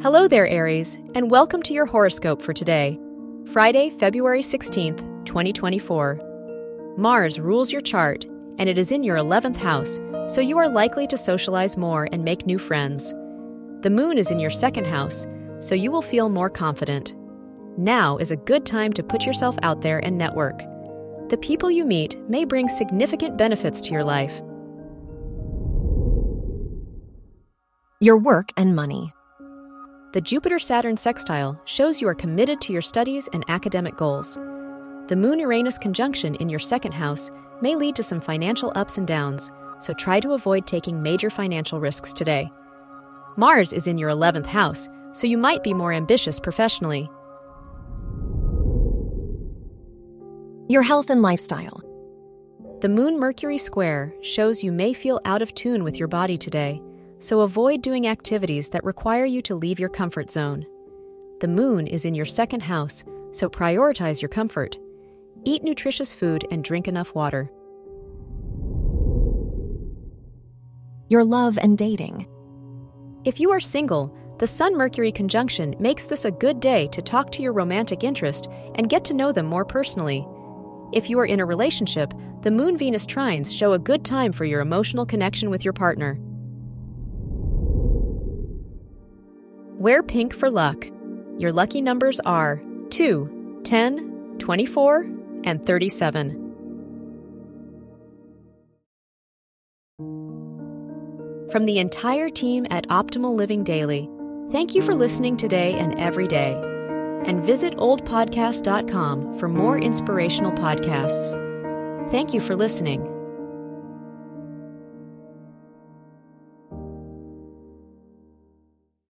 Hello there, Aries, and welcome to your horoscope for today, Friday, February 16th, 2024. Mars rules your chart, and it is in your 11th house, so you are likely to socialize more and make new friends. The moon is in your second house, so you will feel more confident. Now is a good time to put yourself out there and network. The people you meet may bring significant benefits to your life. Your work and money. The Jupiter Saturn sextile shows you are committed to your studies and academic goals. The Moon Uranus conjunction in your second house may lead to some financial ups and downs, so try to avoid taking major financial risks today. Mars is in your 11th house, so you might be more ambitious professionally. Your health and lifestyle. The Moon Mercury square shows you may feel out of tune with your body today so avoid doing activities that require you to leave your comfort zone. The moon is in your second house, so prioritize your comfort. Eat nutritious food and drink enough water. Your love and dating. If you are single, the Sun Mercury conjunction makes this a good day to talk to your romantic interest and get to know them more personally. If you are in a relationship, the Moon Venus trines show a good time for your emotional connection with your partner. Wear pink for luck. Your lucky numbers are 2, 10, 24, and 37. From the entire team at Optimal Living Daily, thank you for listening today and every day. And visit oldpodcast.com for more inspirational podcasts. Thank you for listening.